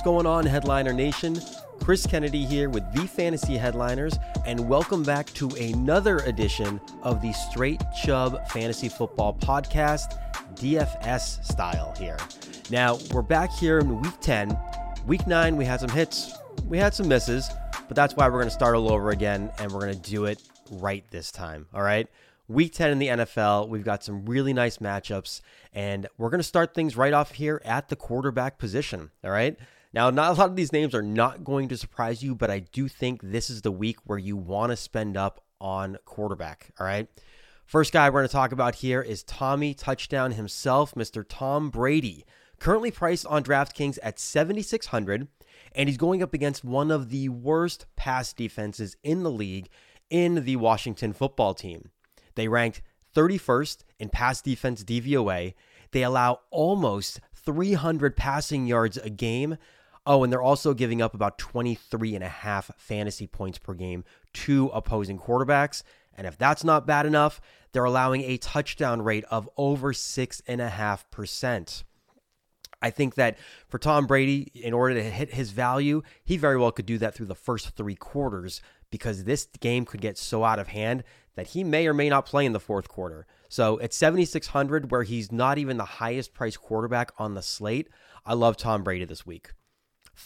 What's going on, Headliner Nation? Chris Kennedy here with the Fantasy Headliners, and welcome back to another edition of the Straight Chubb Fantasy Football Podcast, DFS style here. Now, we're back here in week 10. Week 9, we had some hits, we had some misses, but that's why we're going to start all over again, and we're going to do it right this time, all right? Week 10 in the NFL, we've got some really nice matchups, and we're going to start things right off here at the quarterback position. All right. Now, not a lot of these names are not going to surprise you, but I do think this is the week where you want to spend up on quarterback. All right. First guy we're going to talk about here is Tommy Touchdown himself, Mr. Tom Brady, currently priced on DraftKings at 7,600, and he's going up against one of the worst pass defenses in the league in the Washington football team. They ranked 31st in pass defense DVOA. They allow almost 300 passing yards a game. Oh, and they're also giving up about 23 and a half fantasy points per game to opposing quarterbacks. And if that's not bad enough, they're allowing a touchdown rate of over 6.5%. I think that for Tom Brady, in order to hit his value, he very well could do that through the first three quarters because this game could get so out of hand that he may or may not play in the fourth quarter. So at 7,600, where he's not even the highest priced quarterback on the slate, I love Tom Brady this week.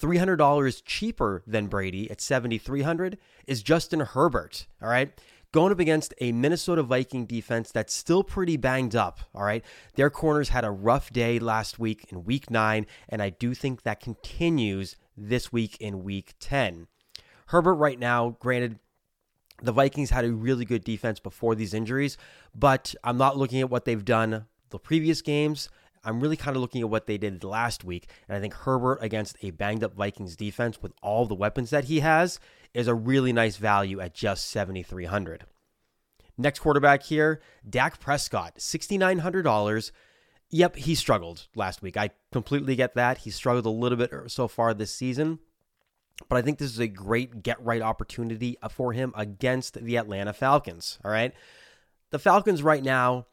$300 cheaper than Brady at 7,300 is Justin Herbert. All right. Going up against a Minnesota Viking defense that's still pretty banged up. All right. Their corners had a rough day last week in week nine, and I do think that continues this week in week 10. Herbert, right now, granted, the Vikings had a really good defense before these injuries, but I'm not looking at what they've done the previous games. I'm really kind of looking at what they did last week. And I think Herbert against a banged up Vikings defense with all the weapons that he has is a really nice value at just 7,300. Next quarterback here, Dak Prescott, $6,900. Yep, he struggled last week. I completely get that. He struggled a little bit so far this season. But I think this is a great get right opportunity uh, for him against the Atlanta Falcons. All right. The Falcons right now,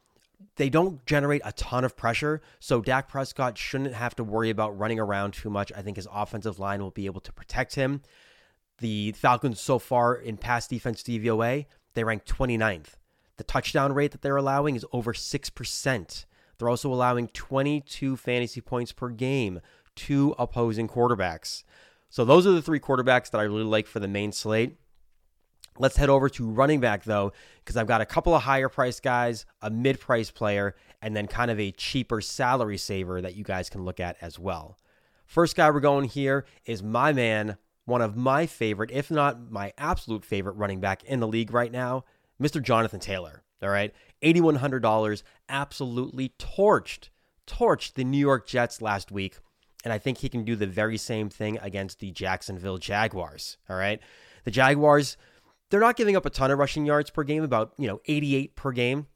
they don't generate a ton of pressure. So Dak Prescott shouldn't have to worry about running around too much. I think his offensive line will be able to protect him. The Falcons so far in pass defense DVOA, they rank 29th. The touchdown rate that they're allowing is over 6%. They're also allowing 22 fantasy points per game to opposing quarterbacks. So those are the three quarterbacks that I really like for the main slate. Let's head over to running back though, because I've got a couple of higher price guys, a mid price player, and then kind of a cheaper salary saver that you guys can look at as well. First guy we're going here is my man, one of my favorite, if not my absolute favorite running back in the league right now, Mr. Jonathan Taylor. All right, $8,100, absolutely torched, torched the New York Jets last week and I think he can do the very same thing against the Jacksonville Jaguars. All right. The Jaguars, they're not giving up a ton of rushing yards per game, about, you know, 88 per game.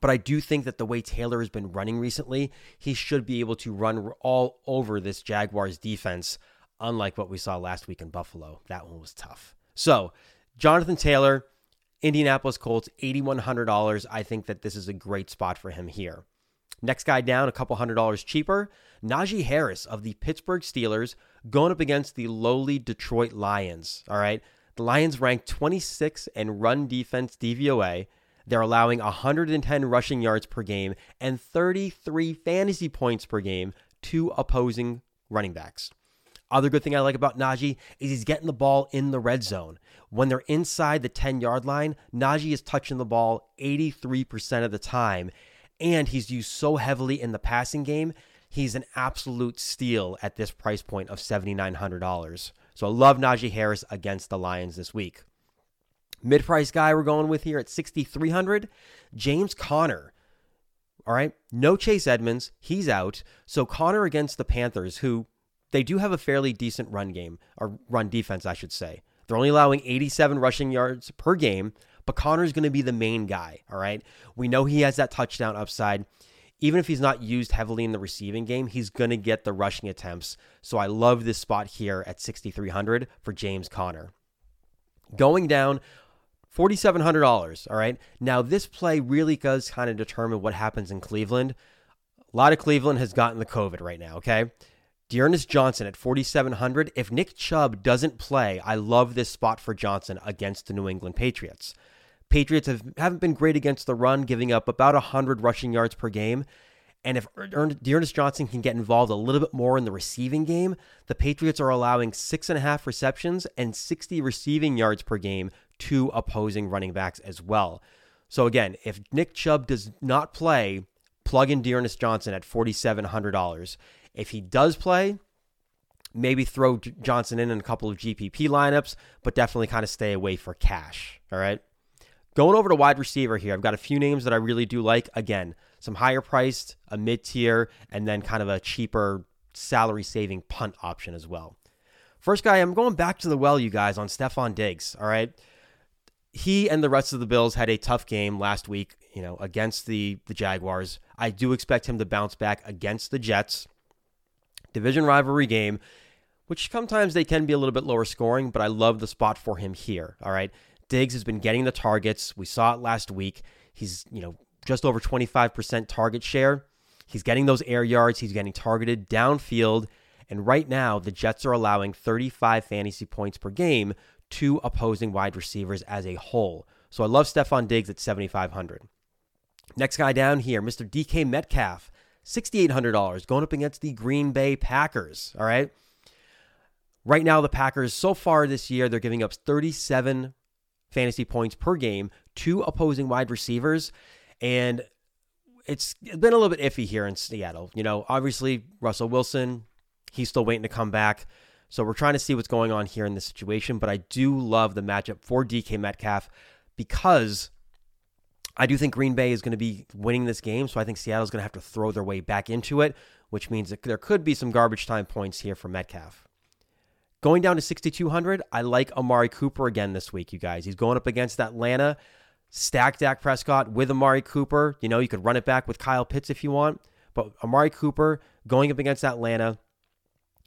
But I do think that the way Taylor has been running recently, he should be able to run all over this Jaguars defense, unlike what we saw last week in Buffalo. That one was tough. So, Jonathan Taylor, Indianapolis Colts, $8,100. I think that this is a great spot for him here. Next guy down, a couple hundred dollars cheaper, Najee Harris of the Pittsburgh Steelers going up against the lowly Detroit Lions. All right. The Lions rank 26 in run defense DVOA. They're allowing 110 rushing yards per game and 33 fantasy points per game to opposing running backs. Other good thing I like about Najee is he's getting the ball in the red zone. When they're inside the 10 yard line, Najee is touching the ball 83% of the time and he's used so heavily in the passing game. He's an absolute steal at this price point of $7,900. So I love Najee Harris against the Lions this week. Mid price guy we're going with here at 6,300, James Conner. All right, no Chase Edmonds, he's out. So Conner against the Panthers, who they do have a fairly decent run game, or run defense, I should say. They're only allowing 87 rushing yards per game, but Conner's going to be the main guy. All right. We know he has that touchdown upside. Even if he's not used heavily in the receiving game, he's going to get the rushing attempts. So I love this spot here at 6,300 for James Conner. Going down $4,700. All right. Now, this play really does kind of determine what happens in Cleveland. A lot of Cleveland has gotten the COVID right now. Okay. D'Ernest Johnson at 4,700. If Nick Chubb doesn't play, I love this spot for Johnson against the New England Patriots. Patriots have, haven't been great against the run, giving up about 100 rushing yards per game. And if D'Ernest Johnson can get involved a little bit more in the receiving game, the Patriots are allowing six and a half receptions and 60 receiving yards per game to opposing running backs as well. So again, if Nick Chubb does not play, plug in D'Ernest Johnson at $4,700. If he does play, maybe throw Johnson in in a couple of GPP lineups, but definitely kind of stay away for cash. All right. Going over to wide receiver here, I've got a few names that I really do like. Again, some higher priced, a mid tier, and then kind of a cheaper salary saving punt option as well. First guy, I'm going back to the well, you guys, on Stefon Diggs. All right. He and the rest of the Bills had a tough game last week, you know, against the the Jaguars. I do expect him to bounce back against the Jets division rivalry game, which sometimes they can be a little bit lower scoring, but I love the spot for him here. All right. Diggs has been getting the targets. We saw it last week. He's, you know, just over 25% target share. He's getting those air yards. He's getting targeted downfield. And right now, the Jets are allowing 35 fantasy points per game to opposing wide receivers as a whole. So I love Stefon Diggs at 7,500. Next guy down here, Mr. DK Metcalf. $6,800 going up against the Green Bay Packers. All right. Right now, the Packers, so far this year, they're giving up 37 fantasy points per game to opposing wide receivers. And it's been a little bit iffy here in Seattle. You know, obviously, Russell Wilson, he's still waiting to come back. So we're trying to see what's going on here in this situation. But I do love the matchup for DK Metcalf because I do think Green Bay is going to be winning this game, so I think Seattle's going to have to throw their way back into it, which means that there could be some garbage time points here for Metcalf. Going down to 6,200, I like Amari Cooper again this week, you guys. He's going up against Atlanta. Stack Dak Prescott with Amari Cooper. You know, you could run it back with Kyle Pitts if you want, but Amari Cooper going up against Atlanta.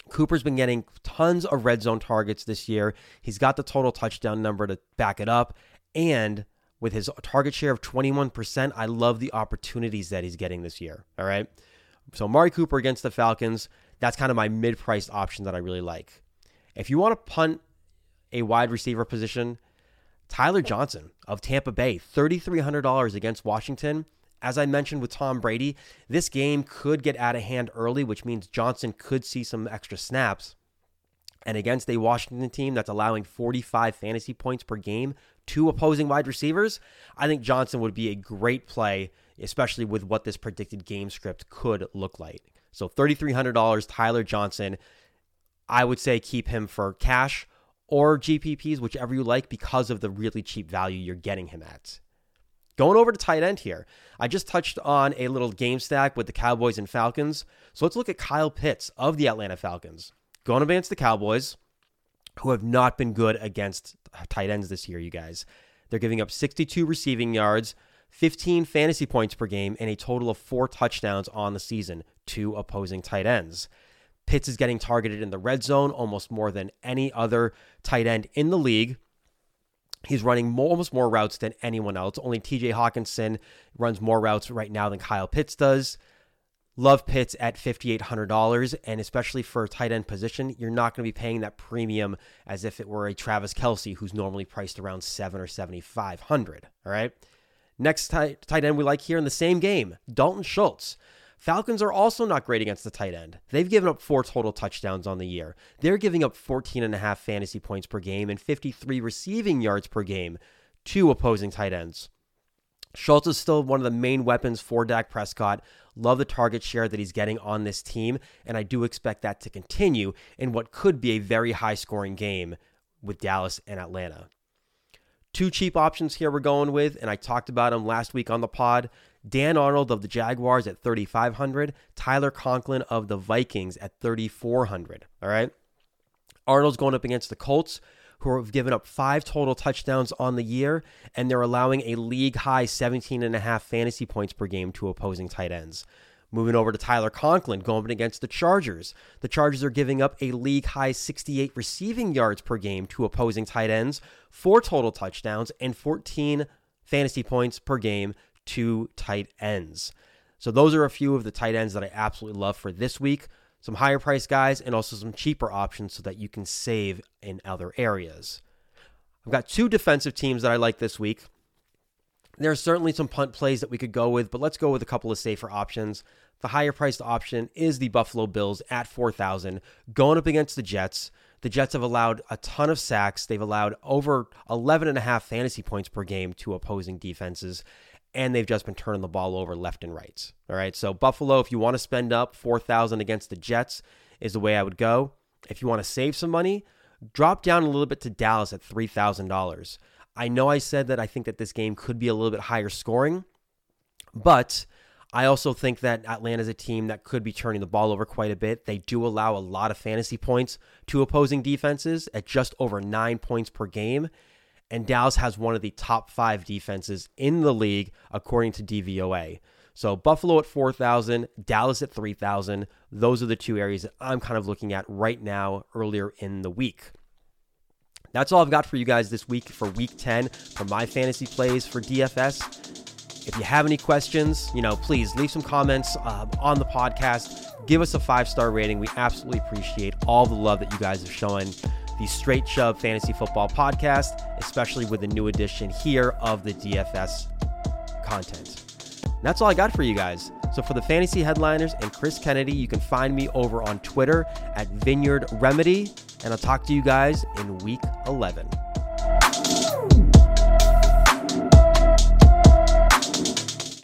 Cooper's been getting tons of red zone targets this year. He's got the total touchdown number to back it up. And with his target share of 21%, I love the opportunities that he's getting this year. All right. So, Amari Cooper against the Falcons, that's kind of my mid priced option that I really like. If you want to punt a wide receiver position, Tyler Johnson of Tampa Bay, $3,300 against Washington. As I mentioned with Tom Brady, this game could get out of hand early, which means Johnson could see some extra snaps. And against a Washington team that's allowing 45 fantasy points per game to opposing wide receivers, I think Johnson would be a great play, especially with what this predicted game script could look like. So $3,300, Tyler Johnson. I would say keep him for cash or GPPs, whichever you like, because of the really cheap value you're getting him at. Going over to tight end here. I just touched on a little game stack with the Cowboys and Falcons. So let's look at Kyle Pitts of the Atlanta Falcons. Going against the Cowboys, who have not been good against tight ends this year, you guys. They're giving up 62 receiving yards, 15 fantasy points per game, and a total of four touchdowns on the season to opposing tight ends. Pitts is getting targeted in the red zone almost more than any other tight end in the league. He's running more, almost more routes than anyone else. Only TJ Hockenson runs more routes right now than Kyle Pitts does. Love Pitts at $5,800. And especially for a tight end position, you're not going to be paying that premium as if it were a Travis Kelce who's normally priced around seven or 7,500. All right. Next tight, tight end we like here in the same game, Dalton Schultz. Falcons are also not great against the tight end. They've given up four total touchdowns on the year. They're giving up 14 and a half fantasy points per game and 53 receiving yards per game to opposing tight ends. Schultz is still one of the main weapons for Dak Prescott. Love the target share that he's getting on this team, and I do expect that to continue in what could be a very high scoring game with Dallas and Atlanta. Two cheap options here we're going with, and I talked about them last week on the pod. Dan Arnold of the Jaguars at 3,500, Tyler Conklin of the Vikings at 3,400. All right. Arnold's going up against the Colts, who have given up five total touchdowns on the year, and they're allowing a league high 17 and a half fantasy points per game to opposing tight ends. Moving over to Tyler Conklin going against the Chargers. The Chargers are giving up a league high 68 receiving yards per game to opposing tight ends, four total touchdowns, and 14 fantasy points per game to tight ends. So those are a few of the tight ends that I absolutely love for this week. some higher price guys and also some cheaper options so that you can save in other areas. I've got two defensive teams that I like this week. There are certainly some punt plays that we could go with, but let's go with a couple of safer options. The higher priced option is the Buffalo Bills at 4,000 going up against the Jets. The Jets have allowed a ton of sacks. They've allowed over 11 and a half fantasy points per game to opposing defenses and they've just been turning the ball over left and right. All right. So Buffalo, if you want to spend up 4,000 against the Jets is the way I would go. If you want to save some money, drop down a little bit to Dallas at $3,000. I know I said that I think that this game could be a little bit higher scoring, but I also think that Atlanta is a team that could be turning the ball over quite a bit. They do allow a lot of fantasy points to opposing defenses at just over nine points per game. And Dallas has one of the top five defenses in the league, according to DVOA. So Buffalo at 4,000, Dallas at 3,000. Those are the two areas that I'm kind of looking at right now earlier in the week. That's all I've got for you guys this week for week 10 for my fantasy plays for DFS. If you have any questions, you know, please leave some comments uh, on the podcast. Give us a five star rating. We absolutely appreciate all the love that you guys are shown the Straight Chubb Fantasy Football Podcast, especially with the new edition here of the DFS content. And that's all I got for you guys. So for the fantasy headliners and Chris Kennedy, you can find me over on Twitter at Vineyard Remedy, and I'll talk to you guys in week 11.